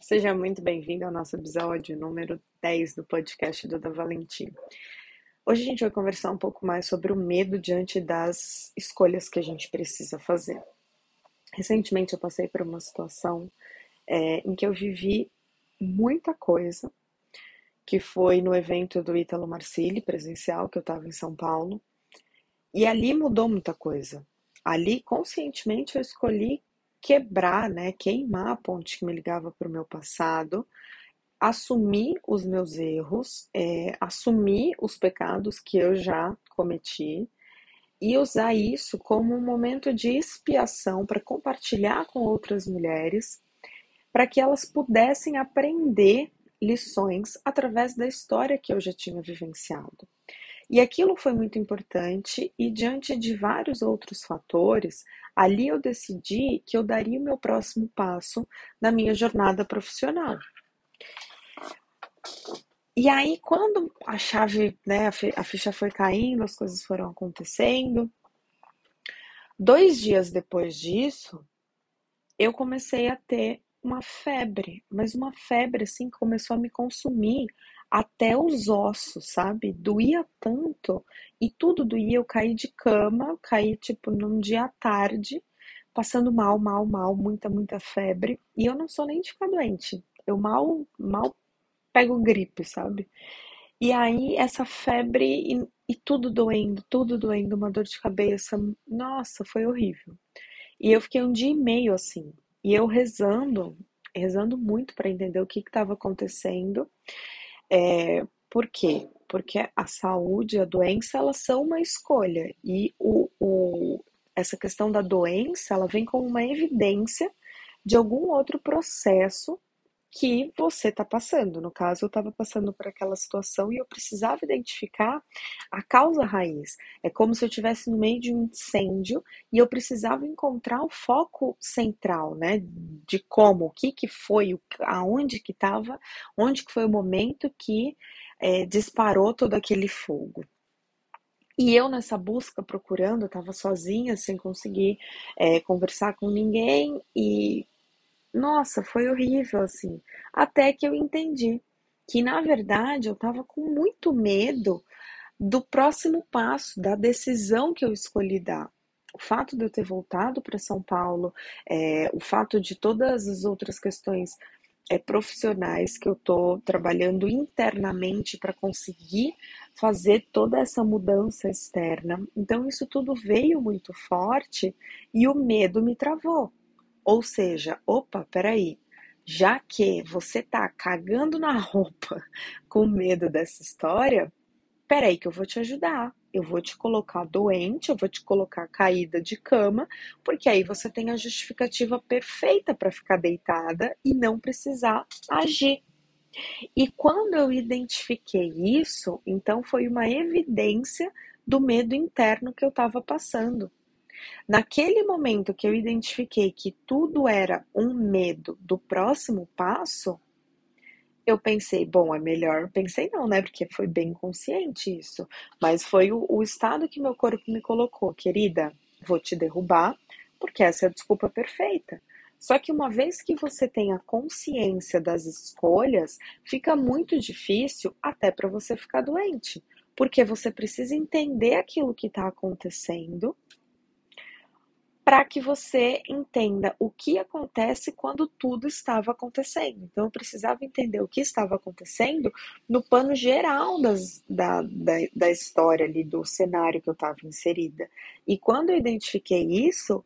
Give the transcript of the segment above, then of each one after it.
Seja muito bem-vindo ao nosso episódio número 10 do podcast do Da Valentim. Hoje a gente vai conversar um pouco mais sobre o medo diante das escolhas que a gente precisa fazer. Recentemente eu passei por uma situação é, em que eu vivi muita coisa, que foi no evento do Ítalo Marcilli, presencial, que eu estava em São Paulo, e ali mudou muita coisa. Ali, conscientemente, eu escolhi quebrar, né, queimar a ponte que me ligava para o meu passado, assumir os meus erros, é, assumir os pecados que eu já cometi e usar isso como um momento de expiação para compartilhar com outras mulheres, para que elas pudessem aprender lições através da história que eu já tinha vivenciado. E aquilo foi muito importante, e diante de vários outros fatores, ali eu decidi que eu daria o meu próximo passo na minha jornada profissional. E aí, quando a chave, né, a ficha foi caindo, as coisas foram acontecendo, dois dias depois disso, eu comecei a ter uma febre, mas uma febre assim começou a me consumir até os ossos, sabe? Doía tanto e tudo doía. Eu caí de cama, caí tipo num dia à tarde, passando mal, mal, mal, muita, muita febre. E eu não sou nem de ficar doente. Eu mal, mal pego gripe, sabe? E aí essa febre e, e tudo doendo, tudo doendo, uma dor de cabeça. Nossa, foi horrível. E eu fiquei um dia e meio assim. E eu rezando, rezando muito para entender o que estava acontecendo. É, por quê? Porque a saúde e a doença, elas são uma escolha. E o, o, essa questão da doença, ela vem como uma evidência de algum outro processo que você está passando. No caso, eu estava passando por aquela situação e eu precisava identificar a causa raiz. É como se eu estivesse no meio de um incêndio e eu precisava encontrar o foco central, né? De como, o que que foi, aonde que estava, onde que foi o momento que é, disparou todo aquele fogo. E eu nessa busca, procurando, estava sozinha, sem conseguir é, conversar com ninguém, e nossa, foi horrível, assim. Até que eu entendi que, na verdade, eu estava com muito medo do próximo passo, da decisão que eu escolhi dar. O fato de eu ter voltado para São Paulo, é, o fato de todas as outras questões é, profissionais que eu estou trabalhando internamente para conseguir fazer toda essa mudança externa. Então, isso tudo veio muito forte e o medo me travou. Ou seja, opa, peraí, já que você tá cagando na roupa com medo dessa história, peraí que eu vou te ajudar. Eu vou te colocar doente, eu vou te colocar caída de cama, porque aí você tem a justificativa perfeita para ficar deitada e não precisar agir. E quando eu identifiquei isso, então foi uma evidência do medo interno que eu estava passando. Naquele momento que eu identifiquei que tudo era um medo do próximo passo, eu pensei, bom, é melhor. Pensei não, né? Porque foi bem consciente isso. Mas foi o, o estado que meu corpo me colocou, querida, vou te derrubar, porque essa é a desculpa perfeita. Só que uma vez que você tem a consciência das escolhas, fica muito difícil até para você ficar doente, porque você precisa entender aquilo que está acontecendo para que você entenda o que acontece quando tudo estava acontecendo. Então, eu precisava entender o que estava acontecendo no pano geral das, da, da, da história ali, do cenário que eu estava inserida. E quando eu identifiquei isso,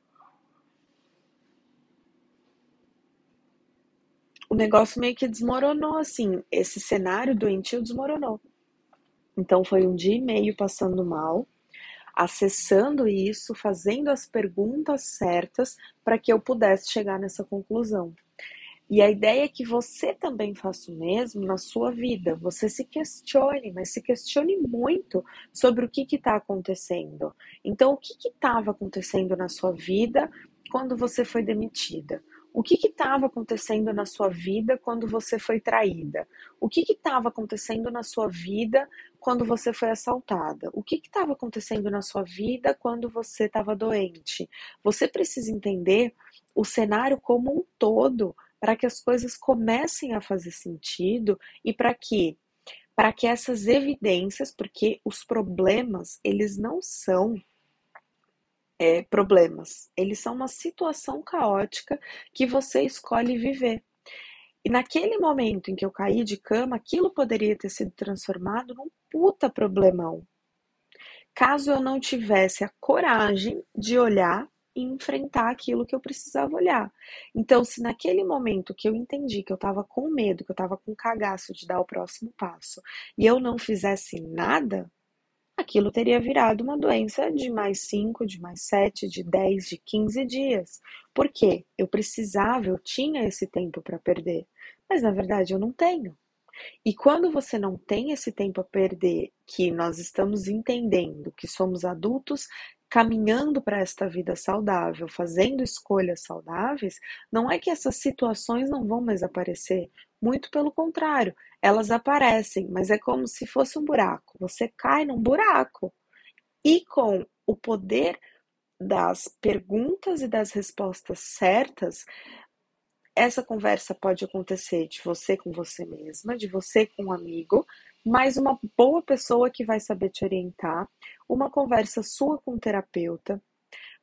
o negócio meio que desmoronou, assim, esse cenário doentio desmoronou. Então, foi um dia e meio passando mal acessando isso, fazendo as perguntas certas para que eu pudesse chegar nessa conclusão. E a ideia é que você também faça o mesmo na sua vida. Você se questione, mas se questione muito sobre o que está acontecendo. Então, o que estava acontecendo na sua vida quando você foi demitida? O que estava acontecendo na sua vida quando você foi traída? O que estava acontecendo na sua vida quando você foi assaltada? O que estava acontecendo na sua vida quando você estava doente? Você precisa entender o cenário como um todo para que as coisas comecem a fazer sentido e para que para que essas evidências, porque os problemas, eles não são é, problemas, eles são uma situação caótica que você escolhe viver. E naquele momento em que eu caí de cama, aquilo poderia ter sido transformado num puta problemão. Caso eu não tivesse a coragem de olhar e enfrentar aquilo que eu precisava olhar. Então, se naquele momento que eu entendi que eu estava com medo, que eu estava com cagaço de dar o próximo passo, e eu não fizesse nada, aquilo teria virado uma doença de mais 5, de mais 7, de 10, de 15 dias. Por quê? Eu precisava, eu tinha esse tempo para perder. Mas na verdade eu não tenho. E quando você não tem esse tempo a perder, que nós estamos entendendo que somos adultos caminhando para esta vida saudável, fazendo escolhas saudáveis, não é que essas situações não vão mais aparecer. Muito pelo contrário, elas aparecem, mas é como se fosse um buraco. Você cai num buraco. E com o poder das perguntas e das respostas certas, essa conversa pode acontecer de você com você mesma, de você com um amigo, mais uma boa pessoa que vai saber te orientar, uma conversa sua com o terapeuta.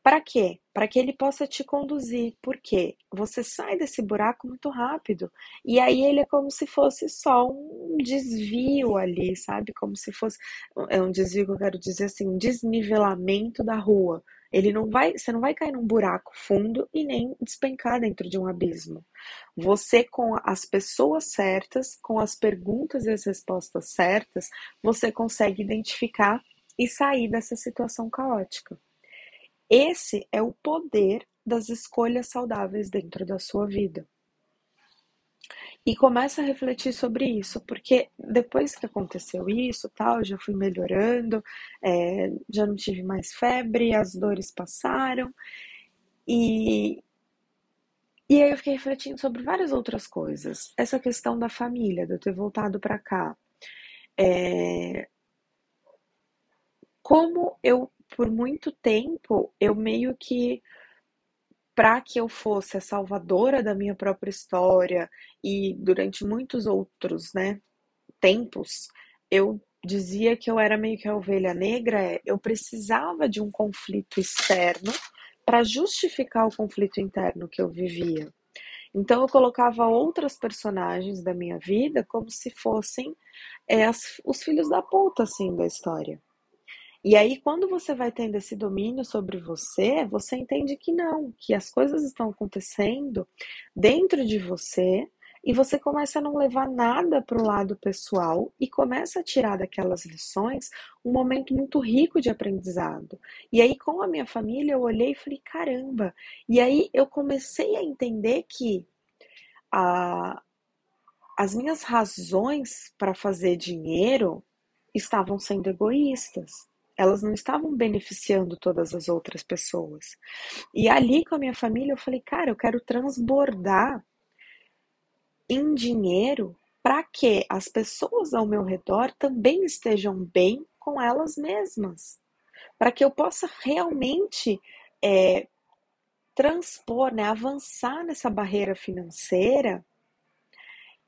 Para quê? Para que ele possa te conduzir. Porque você sai desse buraco muito rápido. E aí ele é como se fosse só um desvio ali, sabe? Como se fosse. É um desvio que eu quero dizer assim, um desnivelamento da rua. Ele não vai, você não vai cair num buraco fundo e nem despencar dentro de um abismo. Você com as pessoas certas, com as perguntas e as respostas certas, você consegue identificar e sair dessa situação caótica. Esse é o poder das escolhas saudáveis dentro da sua vida. E começa a refletir sobre isso, porque depois que aconteceu isso, tal, já fui melhorando, é, já não tive mais febre, as dores passaram, e, e aí eu fiquei refletindo sobre várias outras coisas. Essa questão da família, de eu ter voltado para cá. É, como eu, por muito tempo, eu meio que para que eu fosse a salvadora da minha própria história e durante muitos outros, né, tempos, eu dizia que eu era meio que a ovelha negra, eu precisava de um conflito externo para justificar o conflito interno que eu vivia. Então eu colocava outras personagens da minha vida como se fossem é, as, os filhos da puta, assim, da história. E aí, quando você vai tendo esse domínio sobre você, você entende que não, que as coisas estão acontecendo dentro de você e você começa a não levar nada para o lado pessoal e começa a tirar daquelas lições um momento muito rico de aprendizado. E aí, com a minha família, eu olhei e falei: caramba! E aí eu comecei a entender que a, as minhas razões para fazer dinheiro estavam sendo egoístas elas não estavam beneficiando todas as outras pessoas. E ali com a minha família eu falei, cara, eu quero transbordar em dinheiro para que as pessoas ao meu redor também estejam bem com elas mesmas, para que eu possa realmente é, transpor, né, avançar nessa barreira financeira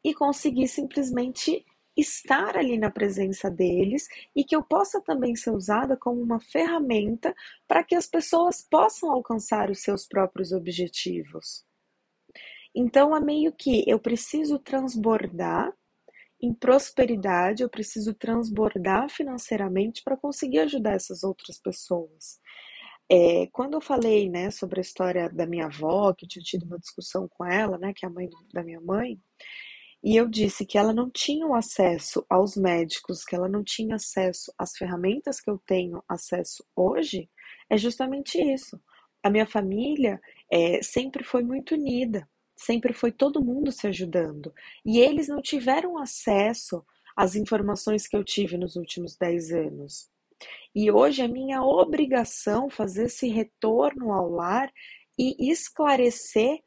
e conseguir simplesmente estar ali na presença deles e que eu possa também ser usada como uma ferramenta para que as pessoas possam alcançar os seus próprios objetivos. Então é meio que eu preciso transbordar em prosperidade, eu preciso transbordar financeiramente para conseguir ajudar essas outras pessoas. É, quando eu falei né, sobre a história da minha avó, que eu tinha tido uma discussão com ela, né, que é a mãe da minha mãe, e eu disse que ela não tinha acesso aos médicos, que ela não tinha acesso às ferramentas que eu tenho acesso hoje, é justamente isso. A minha família é, sempre foi muito unida, sempre foi todo mundo se ajudando. E eles não tiveram acesso às informações que eu tive nos últimos 10 anos. E hoje é minha obrigação fazer esse retorno ao lar e esclarecer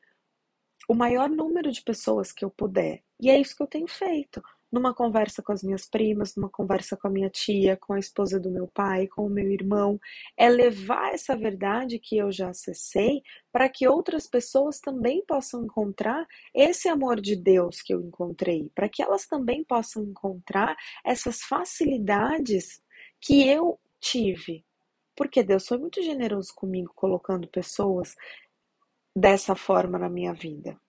o maior número de pessoas que eu puder. E é isso que eu tenho feito. numa conversa com as minhas primas, numa conversa com a minha tia, com a esposa do meu pai, com o meu irmão, é levar essa verdade que eu já acessei para que outras pessoas também possam encontrar esse amor de Deus que eu encontrei, para que elas também possam encontrar essas facilidades que eu tive. Porque Deus foi muito generoso comigo colocando pessoas dessa forma na minha vida.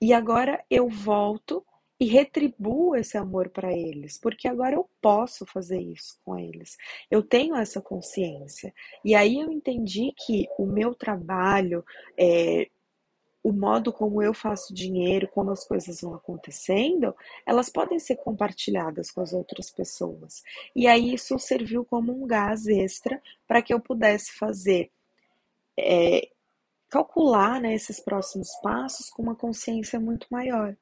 E agora eu volto e retribuo esse amor para eles, porque agora eu posso fazer isso com eles. Eu tenho essa consciência. E aí eu entendi que o meu trabalho, é, o modo como eu faço dinheiro, como as coisas vão acontecendo, elas podem ser compartilhadas com as outras pessoas. E aí isso serviu como um gás extra para que eu pudesse fazer. É, calcular né, esses próximos passos com uma consciência muito maior.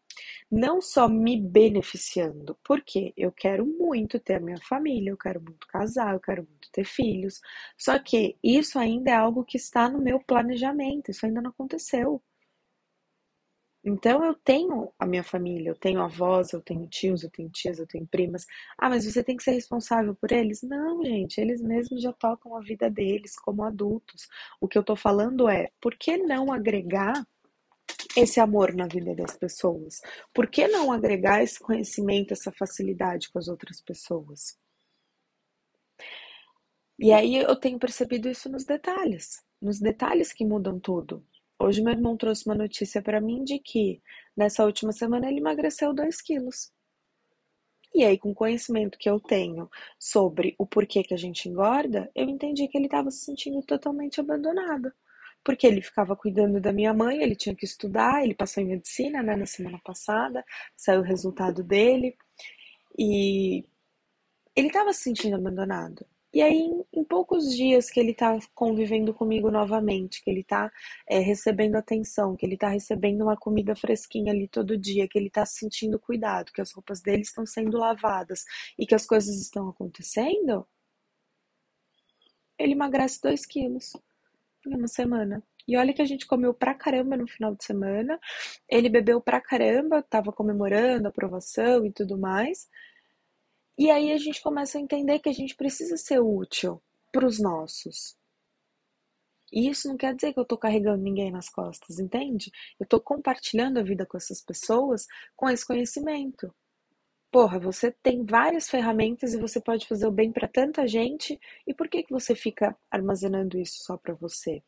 Não só me beneficiando, porque eu quero muito ter a minha família, eu quero muito casar, eu quero muito ter filhos. Só que isso ainda é algo que está no meu planejamento, isso ainda não aconteceu. Então eu tenho a minha família, eu tenho avós, eu tenho tios, eu tenho tias, eu tenho primas. Ah, mas você tem que ser responsável por eles? Não, gente, eles mesmos já tocam a vida deles como adultos. O que eu tô falando é, por que não agregar esse amor na vida das pessoas? Por que não agregar esse conhecimento, essa facilidade com as outras pessoas? E aí eu tenho percebido isso nos detalhes, nos detalhes que mudam tudo. Hoje meu irmão trouxe uma notícia para mim de que nessa última semana ele emagreceu 2 quilos. E aí, com o conhecimento que eu tenho sobre o porquê que a gente engorda, eu entendi que ele estava se sentindo totalmente abandonado. Porque ele ficava cuidando da minha mãe, ele tinha que estudar, ele passou em medicina né, na semana passada, saiu o resultado dele. E ele estava se sentindo abandonado. E aí, em, poucos dias que ele está convivendo comigo novamente, que ele está é, recebendo atenção, que ele está recebendo uma comida fresquinha ali todo dia, que ele está se sentindo cuidado, que as roupas dele estão sendo lavadas e que as coisas estão acontecendo, ele emagrece 2 quilos em uma semana. E olha que a gente comeu pra caramba no final de semana, ele bebeu pra caramba, tava comemorando a aprovação e tudo mais. E aí a gente começa a entender que a gente precisa ser útil para os nossos. E isso não quer dizer que eu estou carregando ninguém nas costas, entende? Eu estou compartilhando a vida com essas pessoas com esse conhecimento. Porra, você tem várias ferramentas e você pode fazer o bem para tanta gente, e por que, que você fica armazenando isso só para você?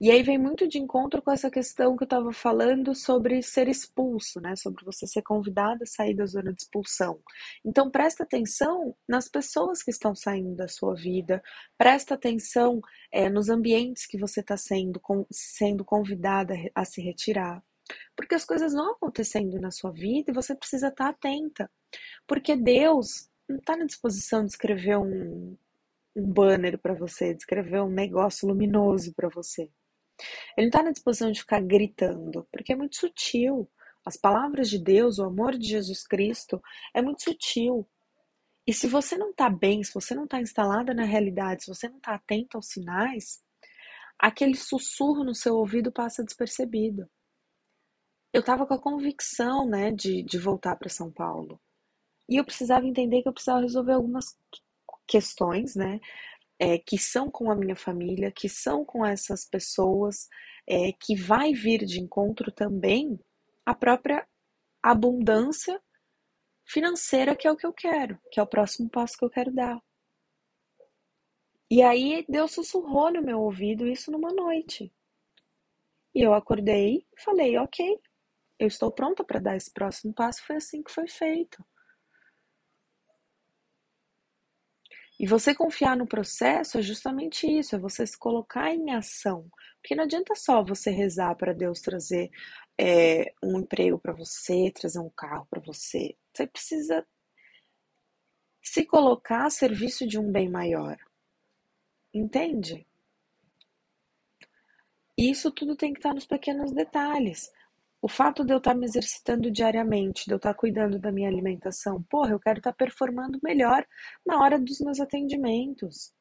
E aí vem muito de encontro com essa questão que eu estava falando sobre ser expulso, né? Sobre você ser convidado a sair da zona de expulsão. Então presta atenção nas pessoas que estão saindo da sua vida, presta atenção é, nos ambientes que você está sendo, sendo convidada a se retirar. Porque as coisas vão acontecendo na sua vida e você precisa estar tá atenta. Porque Deus não está na disposição de escrever um, um banner para você, de escrever um negócio luminoso para você. Ele não está na disposição de ficar gritando, porque é muito sutil. As palavras de Deus, o amor de Jesus Cristo é muito sutil. E se você não está bem, se você não está instalada na realidade, se você não está atento aos sinais, aquele sussurro no seu ouvido passa despercebido. Eu estava com a convicção né, de, de voltar para São Paulo. E eu precisava entender que eu precisava resolver algumas questões, né? É, que são com a minha família, que são com essas pessoas, é, que vai vir de encontro também a própria abundância financeira, que é o que eu quero, que é o próximo passo que eu quero dar. E aí Deus sussurrou no meu ouvido isso numa noite. E eu acordei e falei: ok, eu estou pronta para dar esse próximo passo. Foi assim que foi feito. E você confiar no processo é justamente isso, é você se colocar em ação. Porque não adianta só você rezar para Deus trazer é, um emprego para você, trazer um carro para você. Você precisa se colocar a serviço de um bem maior. Entende? Isso tudo tem que estar nos pequenos detalhes. O fato de eu estar me exercitando diariamente, de eu estar cuidando da minha alimentação, porra, eu quero estar performando melhor na hora dos meus atendimentos.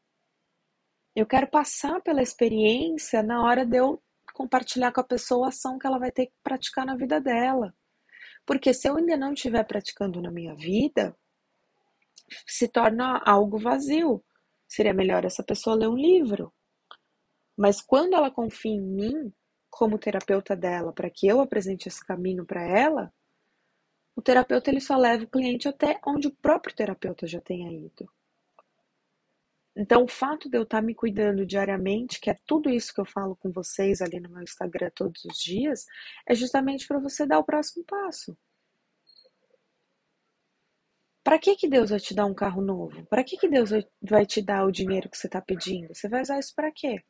Eu quero passar pela experiência na hora de eu compartilhar com a pessoa a ação que ela vai ter que praticar na vida dela. Porque se eu ainda não estiver praticando na minha vida, se torna algo vazio. Seria melhor essa pessoa ler um livro. Mas quando ela confia em mim, como terapeuta dela, para que eu apresente esse caminho para ela, o terapeuta ele só leva o cliente até onde o próprio terapeuta já tenha ido. Então, o fato de eu estar me cuidando diariamente, que é tudo isso que eu falo com vocês ali no meu Instagram todos os dias, é justamente para você dar o próximo passo. Para que, que Deus vai te dar um carro novo? Para que, que Deus vai te dar o dinheiro que você está pedindo? Você vai usar isso para quê?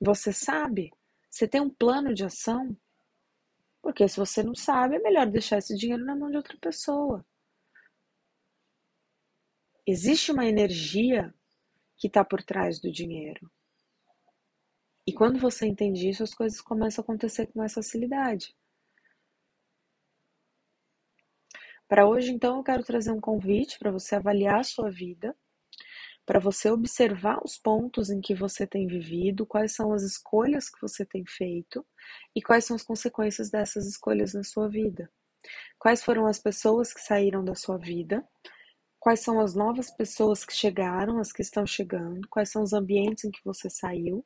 Você sabe? Você tem um plano de ação? Porque se você não sabe, é melhor deixar esse dinheiro na mão de outra pessoa. Existe uma energia que está por trás do dinheiro. E quando você entende isso, as coisas começam a acontecer com mais facilidade. Para hoje, então, eu quero trazer um convite para você avaliar a sua vida para você observar os pontos em que você tem vivido, quais são as escolhas que você tem feito e quais são as consequências dessas escolhas na sua vida. Quais foram as pessoas que saíram da sua vida? Quais são as novas pessoas que chegaram, as que estão chegando? Quais são os ambientes em que você saiu?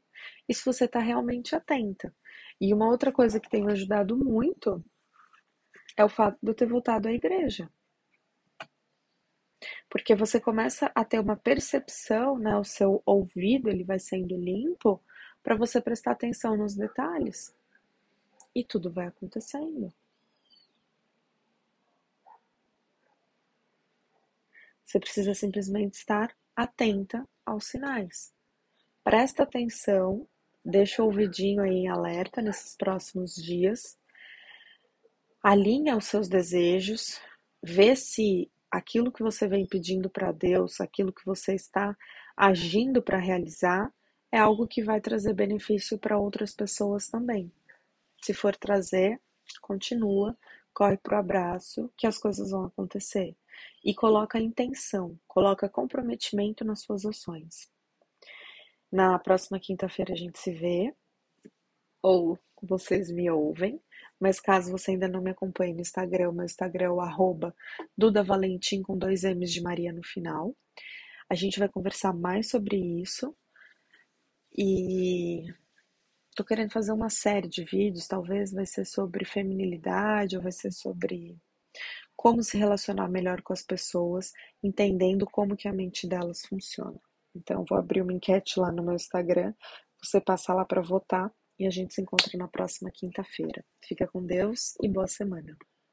E se você está realmente atenta. E uma outra coisa que tem me ajudado muito é o fato de eu ter voltado à igreja porque você começa a ter uma percepção, né, o seu ouvido ele vai sendo limpo para você prestar atenção nos detalhes. E tudo vai acontecendo. Você precisa simplesmente estar atenta aos sinais. Presta atenção, deixa o ouvidinho aí em alerta nesses próximos dias. Alinha os seus desejos, vê se aquilo que você vem pedindo para Deus, aquilo que você está agindo para realizar, é algo que vai trazer benefício para outras pessoas também. Se for trazer, continua, corre pro abraço, que as coisas vão acontecer. E coloca intenção, coloca comprometimento nas suas ações. Na próxima quinta-feira a gente se vê, ou vocês me ouvem. Mas caso você ainda não me acompanhe no Instagram, meu Instagram é o arroba Duda Valentim com dois M's de Maria no final. A gente vai conversar mais sobre isso. E tô querendo fazer uma série de vídeos, talvez vai ser sobre feminilidade ou vai ser sobre como se relacionar melhor com as pessoas, entendendo como que a mente delas funciona. Então, vou abrir uma enquete lá no meu Instagram, você passa lá para votar e a gente se encontra na próxima quinta-feira. Fica com Deus e boa semana.